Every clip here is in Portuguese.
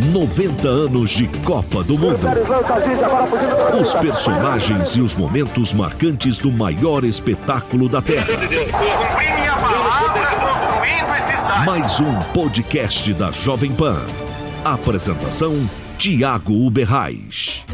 90 anos de Copa do Mundo. Os personagens e os momentos marcantes do maior espetáculo da Terra. Mais um podcast da Jovem Pan. Apresentação: Tiago Uberrais.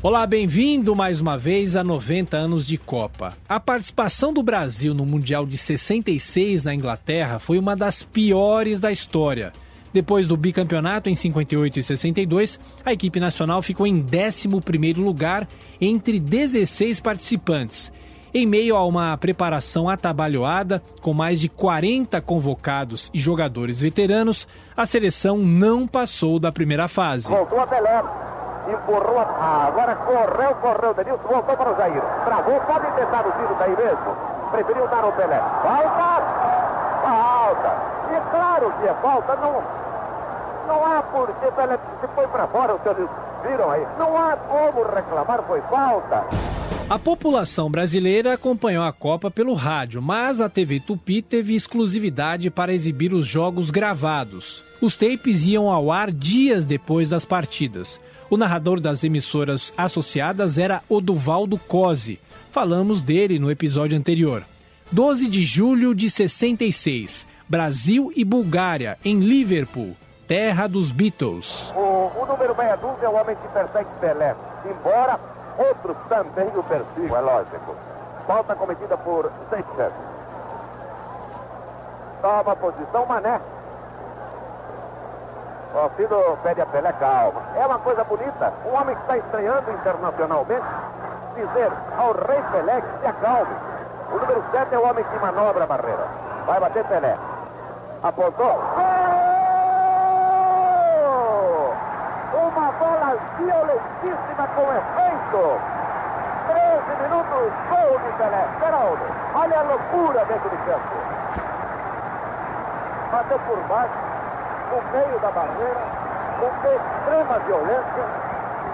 Olá, bem-vindo mais uma vez a 90 anos de Copa. A participação do Brasil no Mundial de 66 na Inglaterra foi uma das piores da história. Depois do bicampeonato em 58 e 62, a equipe nacional ficou em 11º lugar entre 16 participantes. Em meio a uma preparação atabalhoada, com mais de 40 convocados e jogadores veteranos, a seleção não passou da primeira fase. Voltou a Pelé empurrou, a... agora correu, correu, Denilson voltou para o Jair, travou, pode tentar o tiro daí mesmo, preferiu dar ao Pelé, falta, falta, e claro que é falta, não, não há porque Pelé se foi para fora, os senhores viram aí, não há como reclamar, foi falta. A população brasileira acompanhou a Copa pelo rádio, mas a TV Tupi teve exclusividade para exibir os jogos gravados. Os tapes iam ao ar dias depois das partidas. O narrador das emissoras associadas era Oduvaldo Cosi. Falamos dele no episódio anterior. 12 de julho de 66, Brasil e Bulgária, em Liverpool, terra dos Beatles. O, o número meia dúzia é o homem que persegue Pelé. Embora outros também o persigam, é lógico. Falta cometida por Seixas. Toma posição, Mané. O filho pede a Pelé calma. É uma coisa bonita. Um homem que está estreando internacionalmente dizer ao rei Pelé que se acalme. O número 7 é o homem que manobra a barreira. Vai bater Pelé. Apontou. Uma bola violentíssima com efeito. 13 minutos, gol de Pelé. Geraldo, olha a loucura dentro do campo. Bateu por baixo no meio da barreira, com extrema violência.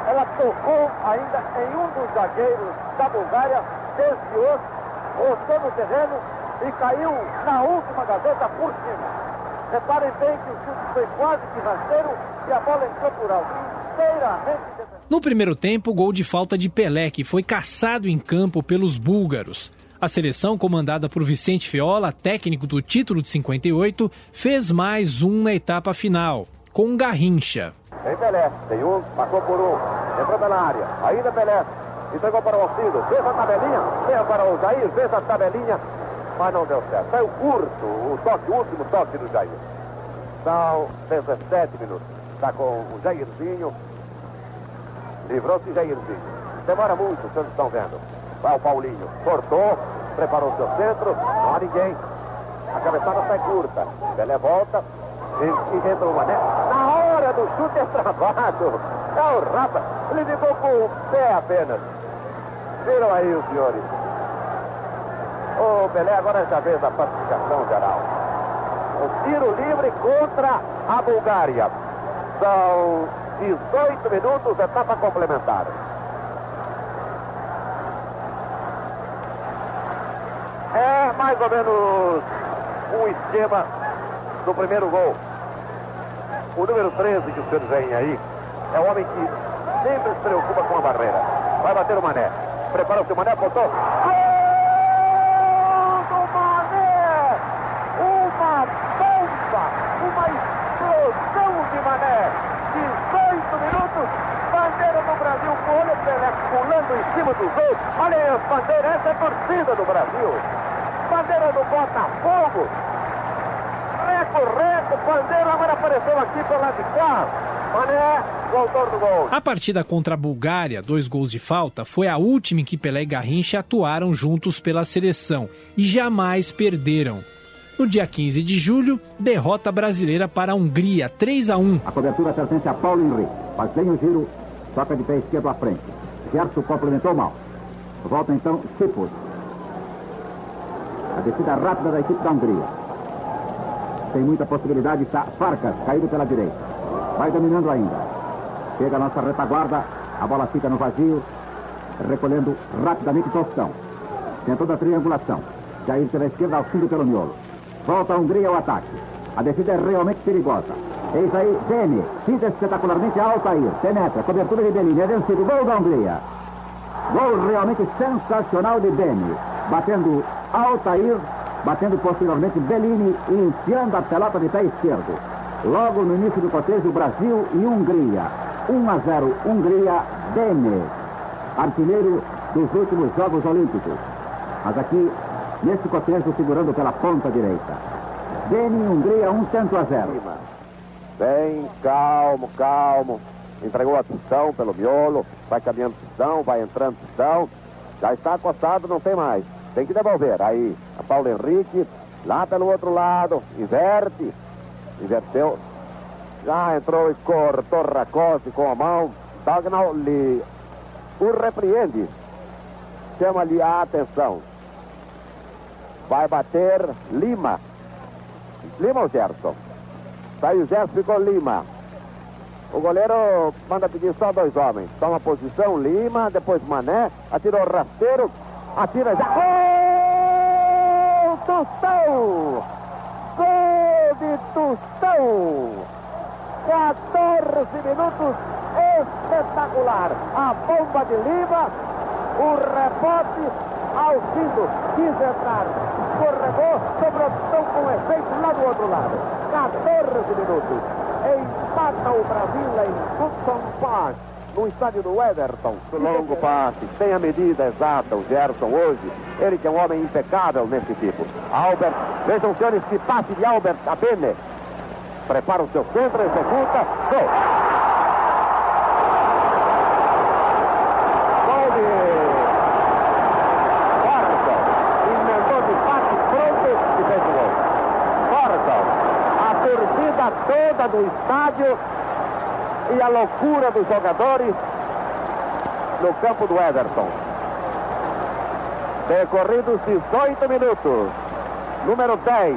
Ela tocou ainda em um dos zagueiros da Bulgária, desviou, roçou no terreno e caiu na última gaveta por cima. Reparem bem que o chute foi quase que rasteiro e a bola entrou por alto. No primeiro tempo, gol de falta de Pelé, que foi caçado em campo pelos búlgaros. A seleção, comandada por Vicente Feola, técnico do título de 58, fez mais um na etapa final, com Garrincha. Tem Pelé, tem um, passou por um, entrou na área, ainda Pelé, entregou para o Alcido, fez a tabelinha, veio para o Jair, fez a tabelinha, mas não deu certo. Saiu curto o toque, o último toque do Jair. São 17 minutos. Está com o Jairzinho, livrou-se Jairzinho. Demora muito, vocês estão vendo. Vai o Paulinho. Cortou, preparou seu centro. Não há ninguém. A cabeçada sai curta. Pelé volta. E, entra o Mané. Na hora do chute é travado. É o Rafa. Ele ficou com o pé apenas. Viram aí os senhores. O Pelé agora já fez a pacificação geral. O tiro livre contra a Bulgária. São 18 minutos, etapa complementar. É mais ou menos um esquema do primeiro gol. O número 13 que os senhores veem aí é o homem que sempre se preocupa com a barreira. Vai bater o Mané. Prepara-se o Mané, apontou. Gol do Mané! Uma bomba! Uma explosão de Mané! 18 minutos! Bandeira do Brasil com o Pelé pulando em cima dos outros. Olha aí as essa é a torcida do Brasil. Bandeira do Botafogo. Reco, reco, bandeira agora apareceu aqui pelo lado de cá. Mané, o do gol. A partida contra a Bulgária, dois gols de falta, foi a última em que Pelé e Garrincha atuaram juntos pela seleção e jamais perderam. No dia 15 de julho, derrota brasileira para a Hungria, 3 a 1. A cobertura pertence a Paulo Henrique. Faz bem o giro, toca de pé esquerdo à frente. Gerson complementou mal. Volta então Cipos. A descida rápida da equipe da Hungria. Tem muita possibilidade, está Farcas, caído pela direita. Vai dominando ainda. Chega a nossa retaguarda, a bola fica no vazio, recolhendo rapidamente Tostão. Tentou da triangulação. Jair pela esquerda, Alcindo pelo miolo. Volta a Hungria ao ataque. A descida é realmente perigosa. Eis aí, Dene, cita espetacularmente Altair, penetra, cobertura de Bellini, é vencido, gol da Hungria. Gol realmente sensacional de Dene, batendo Altair, batendo posteriormente Bellini e enfiando a pelota de pé esquerdo. Logo no início do cotejo, Brasil e Hungria. 1 a 0, Hungria, Dene, artilheiro dos últimos Jogos Olímpicos. Mas aqui, nesse cotejo, segurando pela ponta direita. Dene, Hungria, 1 tanto a 0. Bem calmo, calmo. Entregou a pistão pelo miolo, vai caminhando pistão, vai entrando pistão. Já está acostado, não tem mais. Tem que devolver. Aí, a Paulo Henrique, lá pelo outro lado, inverte. Inverteu. Já entrou e cortou com a mão. Dagnall lhe o repreende. Chama-lhe a atenção. Vai bater Lima. Lima ou Gerson? Saiu Gerson, ficou Lima. O goleiro manda pedir só dois homens. Toma posição, Lima, depois Mané, atirou rasteiro, atira já. Gol! Tostão! Gol de Tostão! 14 minutos espetacular. A bomba de Lima, o rebote ao Cindo, quis entrar, escorregou, sobrou com efeito lá do outro lado. 14 minutos. Empata o Brasil em Hudson Park, no estádio do Everton. Longo passe, tem a medida exata, o Gerson hoje. Ele que é um homem impecável nesse tipo. Albert, vejam senhores que passe de Albert a Bene. Prepara o seu centro, executa, gol. Do estádio e a loucura dos jogadores no campo do Everton. Decorridos 18 minutos. Número 10.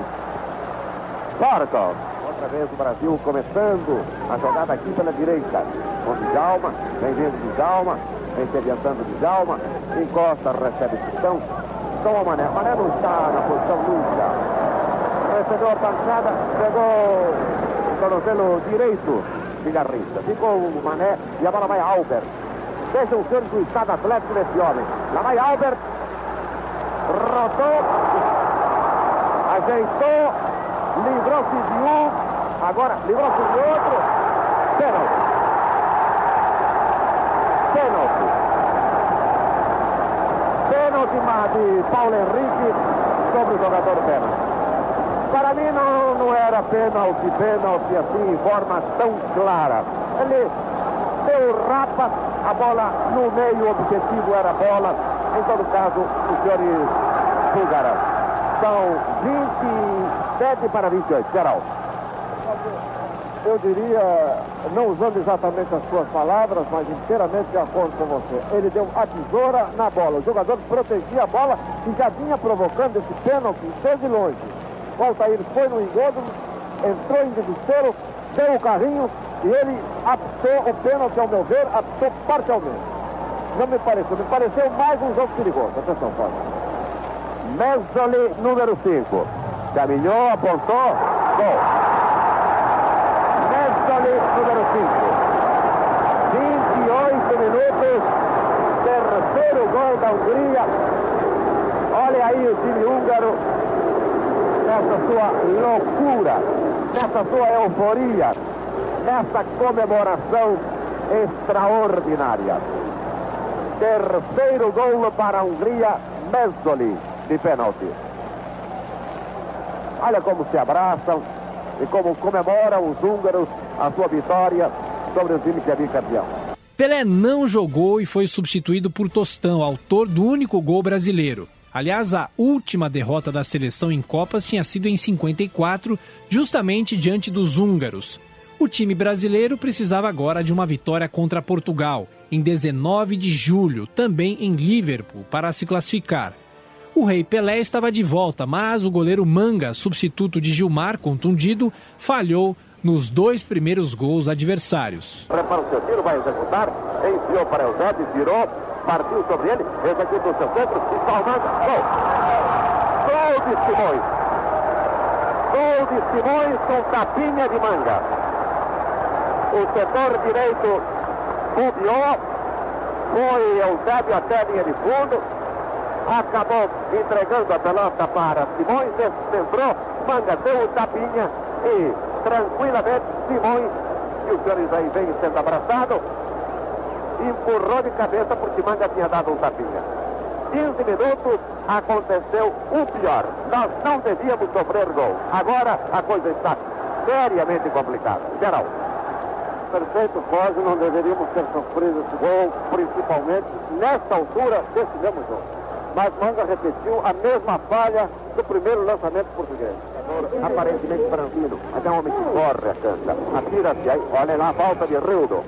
Porco. Outra vez o Brasil começando a jogada aqui pela direita. Com Djalma, vem vindo Djalma, vem se adiantando Djalma, encosta, recebe pistão. Toma Mané. Mané não está na posição nunca. Recebeu a pancada, pegou tornozelo direito de Garrincha. Ficou o Mané e a bola vai a Albert. Veja o senhor do estado atlético desse homem. Lá vai Albert. Rodou. Ajeitou. Livrou-se de um. Agora livrou-se de outro. Pênalti. Pênalti. Pênalti de Paulo Henrique sobre o jogador pênalti. Para mim não, não era pênalti, pênalti assim, em forma tão clara. Ele deu rapa, a bola no meio, o objetivo era a bola. Em todo caso, os senhores Pulgaras. São 27 para 28. Geral. Eu diria, não usando exatamente as suas palavras, mas inteiramente de acordo com você. Ele deu a tesoura na bola. O jogador protegia a bola e já vinha provocando esse pênalti desde longe. O Altair foi no engodo, entrou em desespero, deu o carrinho e ele apitou o pênalti, ao meu ver, apitou parcialmente. Não me pareceu, me pareceu mais um jogo perigoso. Atenção, Fábio. Mezzoli, número 5. Caminhou, apontou, gol. Mezzoli, número 5. 28 minutos, terceiro gol da Hungria. Olha aí o time húngaro nessa sua loucura, nessa sua euforia, nessa comemoração extraordinária. Terceiro gol para a Hungria, Mezzoli, de pênalti. Olha como se abraçam e como comemoram os húngaros a sua vitória sobre o time que é bicampeão. Pelé não jogou e foi substituído por Tostão, autor do único gol brasileiro. Aliás, a última derrota da seleção em Copas tinha sido em 54, justamente diante dos húngaros. O time brasileiro precisava agora de uma vitória contra Portugal, em 19 de julho, também em Liverpool, para se classificar. O Rei Pelé estava de volta, mas o goleiro Manga, substituto de Gilmar, contundido, falhou nos dois primeiros gols adversários. Prepara o seu tiro, vai executar, enfiou para Eusébio, virou, partiu sobre ele, executa o seu centro, espalmando, gol! Gol de Simões! Gol de Simões com tapinha de manga. o setor direito bobeou, foi Eusébio até a linha de fundo, acabou entregando a pelota para Simões, centrou, Manga deu o tapinha e tranquilamente Simões, e o senhor aí vem sendo abraçado, empurrou de cabeça porque Manga tinha dado um tapinha. 15 minutos aconteceu o pior. Nós não devíamos sofrer gol. Agora a coisa está seriamente complicada. Geral. Perfeito, quase não deveríamos ter sofrido esse gol, principalmente nesta altura desse mesmo jogo. Mas Manga repetiu a mesma falha do primeiro lançamento português. Aparentemente franzino, mas é um homem que corre a cancha. Atira-se aí, olha lá a falta de Rildo.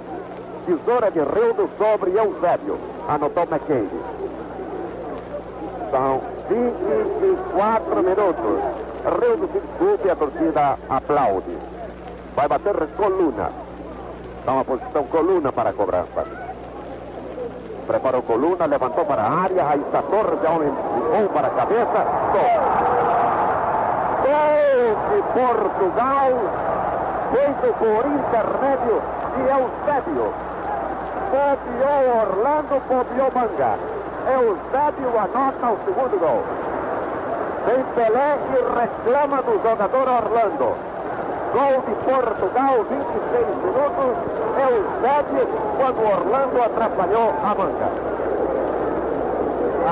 Tesoura de Rildo sobre Eusébio. Anotou McKay. São 24 minutos. Rildo se desculpe, a torcida aplaude. Vai bater coluna. Dá uma posição coluna para a cobrança. Preparou coluna, levantou para a área. Aí está Torres, é bom para a cabeça. Gol. Gol de Portugal. Feito por intermédio de Eusébio. Bobeou Orlando, bobeou Manga. Eusébio anota o segundo gol. Vem Pelé e reclama do jogador Orlando. Gol de Portugal, 26 minutos. Eusébio, quando Orlando atrapalhou a manga.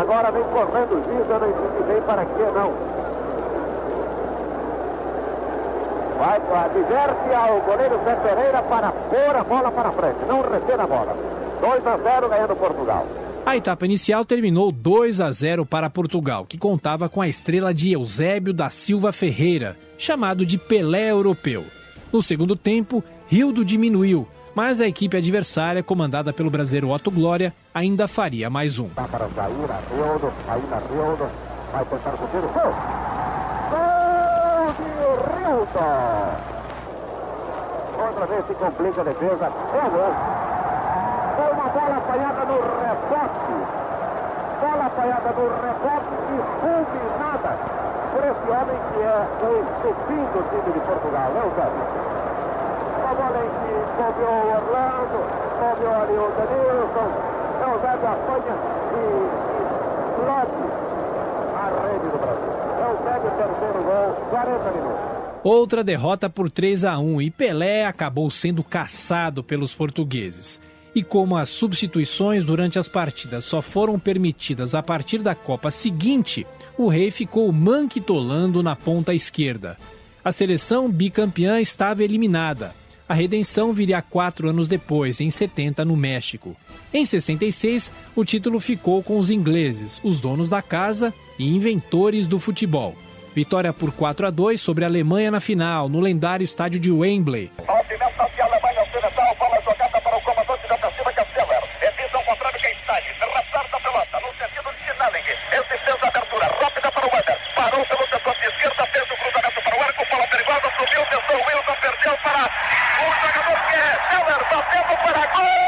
Agora vem correndo o juiz, eu não entendi bem para que não. Vai, adverte ao goleiro Zé Pereira para pôr a bola para frente, não reter a bola. 2 a 0 ganhando Portugal. A etapa inicial terminou 2 a 0 para Portugal, que contava com a estrela de Eusébio da Silva Ferreira, chamado de Pelé Europeu. No segundo tempo, Rildo diminuiu, mas a equipe adversária, comandada pelo brasileiro Otto Glória, ainda faria mais um. Tá para sair, Rildo, ainda Rildo, vai tentar o tiro. Gol! Gol Outra vez se complica a defesa, é gol. Foi uma bola apanhada no rebote. Bola apanhada no rebote e fulminada por esse homem que é o estupim do time de Portugal, é o Zébio. Uma bola em que cobrou o Orlando, cobrou ali o Danilson, é o Zébio apanha e, explode a rede do Brasil. É o Zébio terceiro gol, 40 minutos. Outra derrota por 3 a 1 e Pelé acabou sendo caçado pelos portugueses. E como as substituições durante as partidas só foram permitidas a partir da Copa seguinte, o rei ficou manquitolando na ponta esquerda. A seleção bicampeã estava eliminada. A redenção viria quatro anos depois, em 70, no México. Em 66, o título ficou com os ingleses, os donos da casa e inventores do futebol. Vitória por 4 a 2 sobre a Alemanha na final, no lendário estádio de Wembley. Movimenta-se a Alemanha Ocidental, bola jogada para o comandante da ofensiva, Casteller. É visão contrária quem está aí. Retarda a pelota no sentido de Snelling. Esse fez a abertura rápida para o Weber. Parou pelo setor de esquerda, fez o cruzamento para o arco, bola perigosa, subiu, tentou o Wilson, perdeu para o jogador que é Heller, batendo para gol!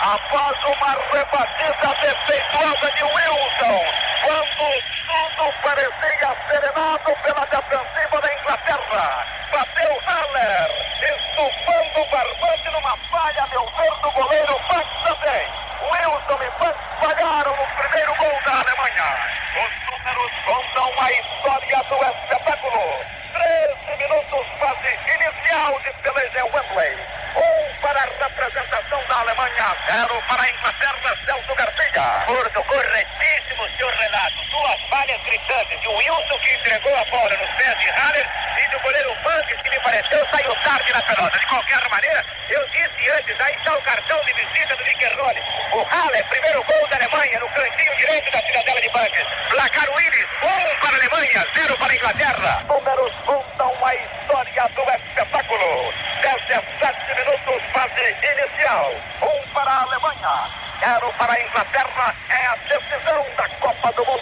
após uma rebatida defeituosa de Wilson, quando tudo parecia serenado pela defensiva da Inglaterra. Bateu Haller, estufando o barbante numa falha, meu ver, do goleiro Banks também. Wilson e Banks falharam no primeiro gol da Alemanha. Os números contam a história do espetáculo. 13 minutos, fase inicial de peleja em Wembley. Um para a representação da Alemanha, zero para a Inglaterra, Celso Garcia. Porto, corretíssimo, senhor Renato. Duas falhas gritantes. O Wilson que entregou a bola nos pés de Haller e do goleiro Banks que me pareceu saiu tarde na pelota. De qualquer maneira, eu disse antes, aí está o cartão de visita do Nickeroli. O Haller, primeiro gol da Alemanha no cantinho direito da cidadela de Banks. Placar Willis, um para a Alemanha, zero para a Inglaterra. Números contam a história do espetáculo. 17 minutos, fase inicial. Um para a Alemanha, zero para a Inglaterra. É a decisão da Copa do Mundo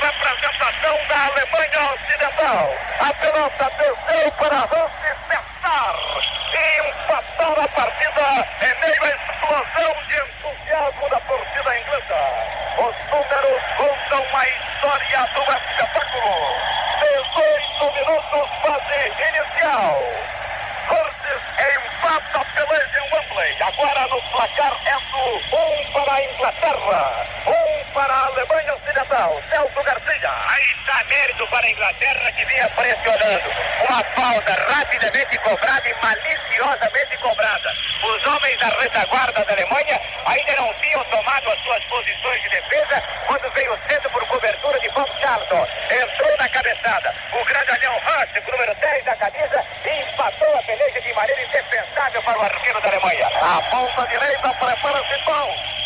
representação da Alemanha Ocidental. A pelota desceu para Hans cessar e empatou a partida em meio à explosão de entusiasmo da torcida inglesa. Os números contam a história do espetáculo. 18 minutos, fase inicial. Curtis empata a peleja em Wembley. Agora no placar é do um para a Inglaterra, um para a Alemanha Ocidental para a Inglaterra que vinha pressionando. Uma falta rapidamente cobrada e maliciosamente cobrada. Os homens da retaguarda da Alemanha ainda não tinham tomado as suas posições de defesa quando veio cedo por cobertura de Bob Charlton. Entrou na cabeçada. O grandalhão Hans, número 10 da camisa, empatou a peleja de maneira indefensável para o arqueiro da Alemanha. A ponta direita prepara-se bom.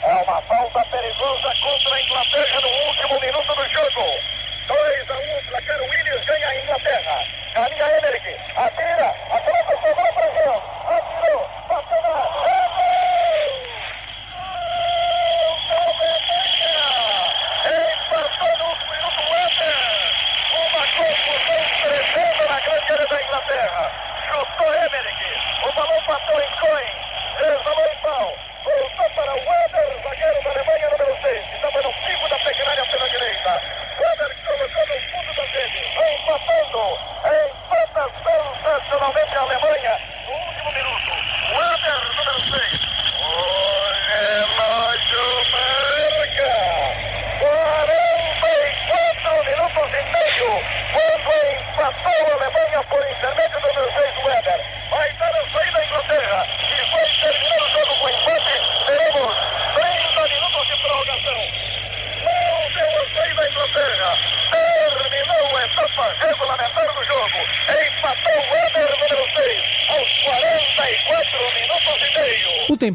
hell myself.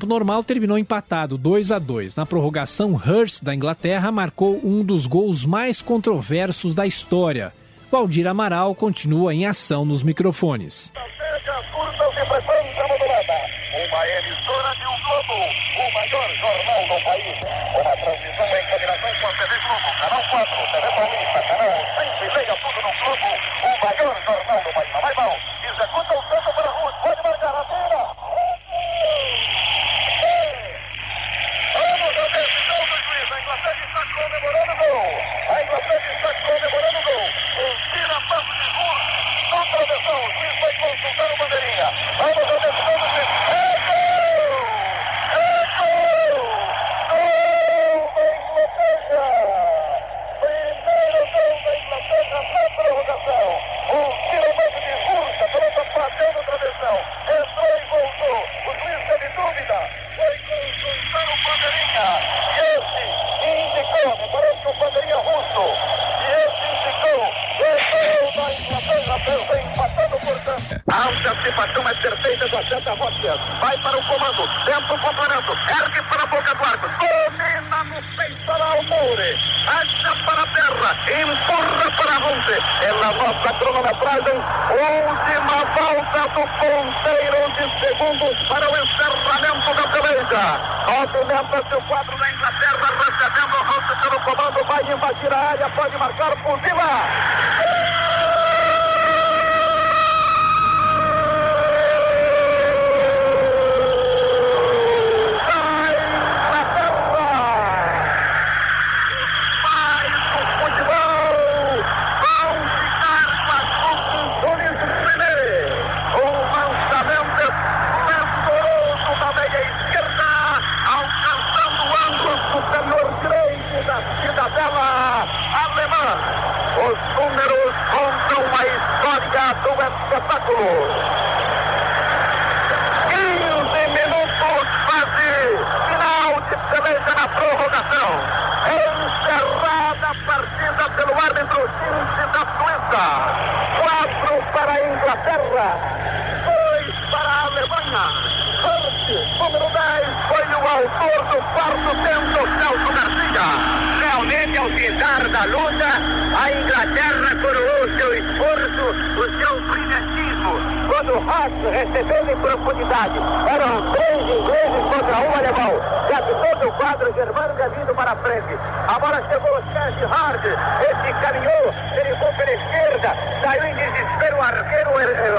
tempo normal terminou empatado 2 a 2. Na prorrogação, Hurst da Inglaterra marcou um dos gols mais controversos da história. Valdir Amaral continua em ação nos microfones. Uma emissora de um globo, o maior jornal do país. Movimenta-se o quadro da Inglaterra, recebendo o Ronde pelo comando, vai invadir a área, pode marcar por cima. espetáculo. 15 minutos quase final de peleja na prorrogação. Encerrada a partida pelo árbitro Cinti da Suíça. Quatro para a Inglaterra, dois para a Alemanha. Hurt, número 10, foi o autor do quarto tempo, Celso Garcia. Realmente, ao pintar da luta, a Inglaterra coroou seu esforço, o seu brilhantismo. Quando Haas recebeu em profundidade, eram três ingleses contra um alemão. Já que todo o quadro germânico é vindo para frente. A bola chegou ao Sérgio Hard, esse caminhou, derivou pela esquerda, saiu em desespero o arqueiro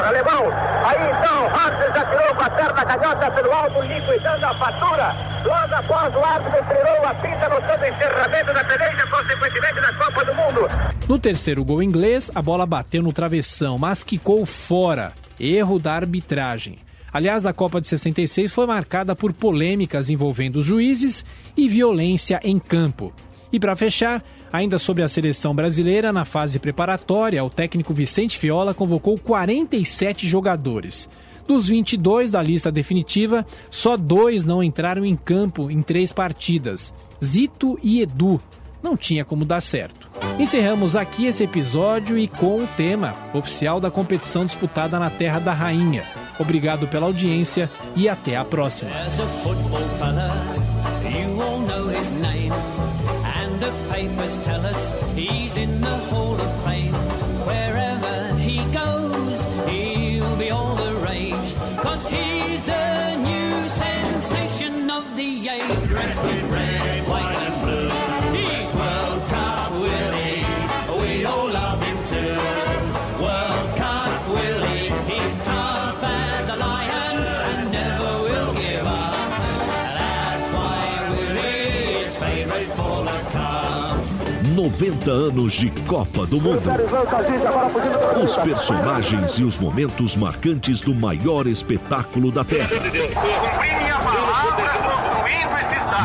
alemão. Aí então Hard já tirou com a perna canhota pelo alto, liquidando a fatura. Logo após o árbitro tirou a pinta no seu encerramento da peleja, consequentemente da Copa do Mundo. No terceiro gol inglês, a bola bateu no travessão, mas quicou fora. Erro da arbitragem. Aliás, a Copa de 66 foi marcada por polêmicas envolvendo os juízes e violência em campo. E para fechar, ainda sobre a seleção brasileira, na fase preparatória, o técnico Vicente Fiola convocou 47 jogadores. Dos 22 da lista definitiva, só dois não entraram em campo em três partidas: Zito e Edu. Não tinha como dar certo. Encerramos aqui esse episódio e com o tema oficial da competição disputada na Terra da Rainha. Obrigado pela audiência e até a próxima. Cause he's the new sensation of the age. Dressed in 90 anos de Copa do Mundo. Os personagens e os momentos marcantes do maior espetáculo da Terra.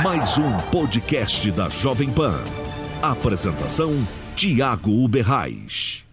Mais um podcast da Jovem Pan. Apresentação: Tiago Uberrais.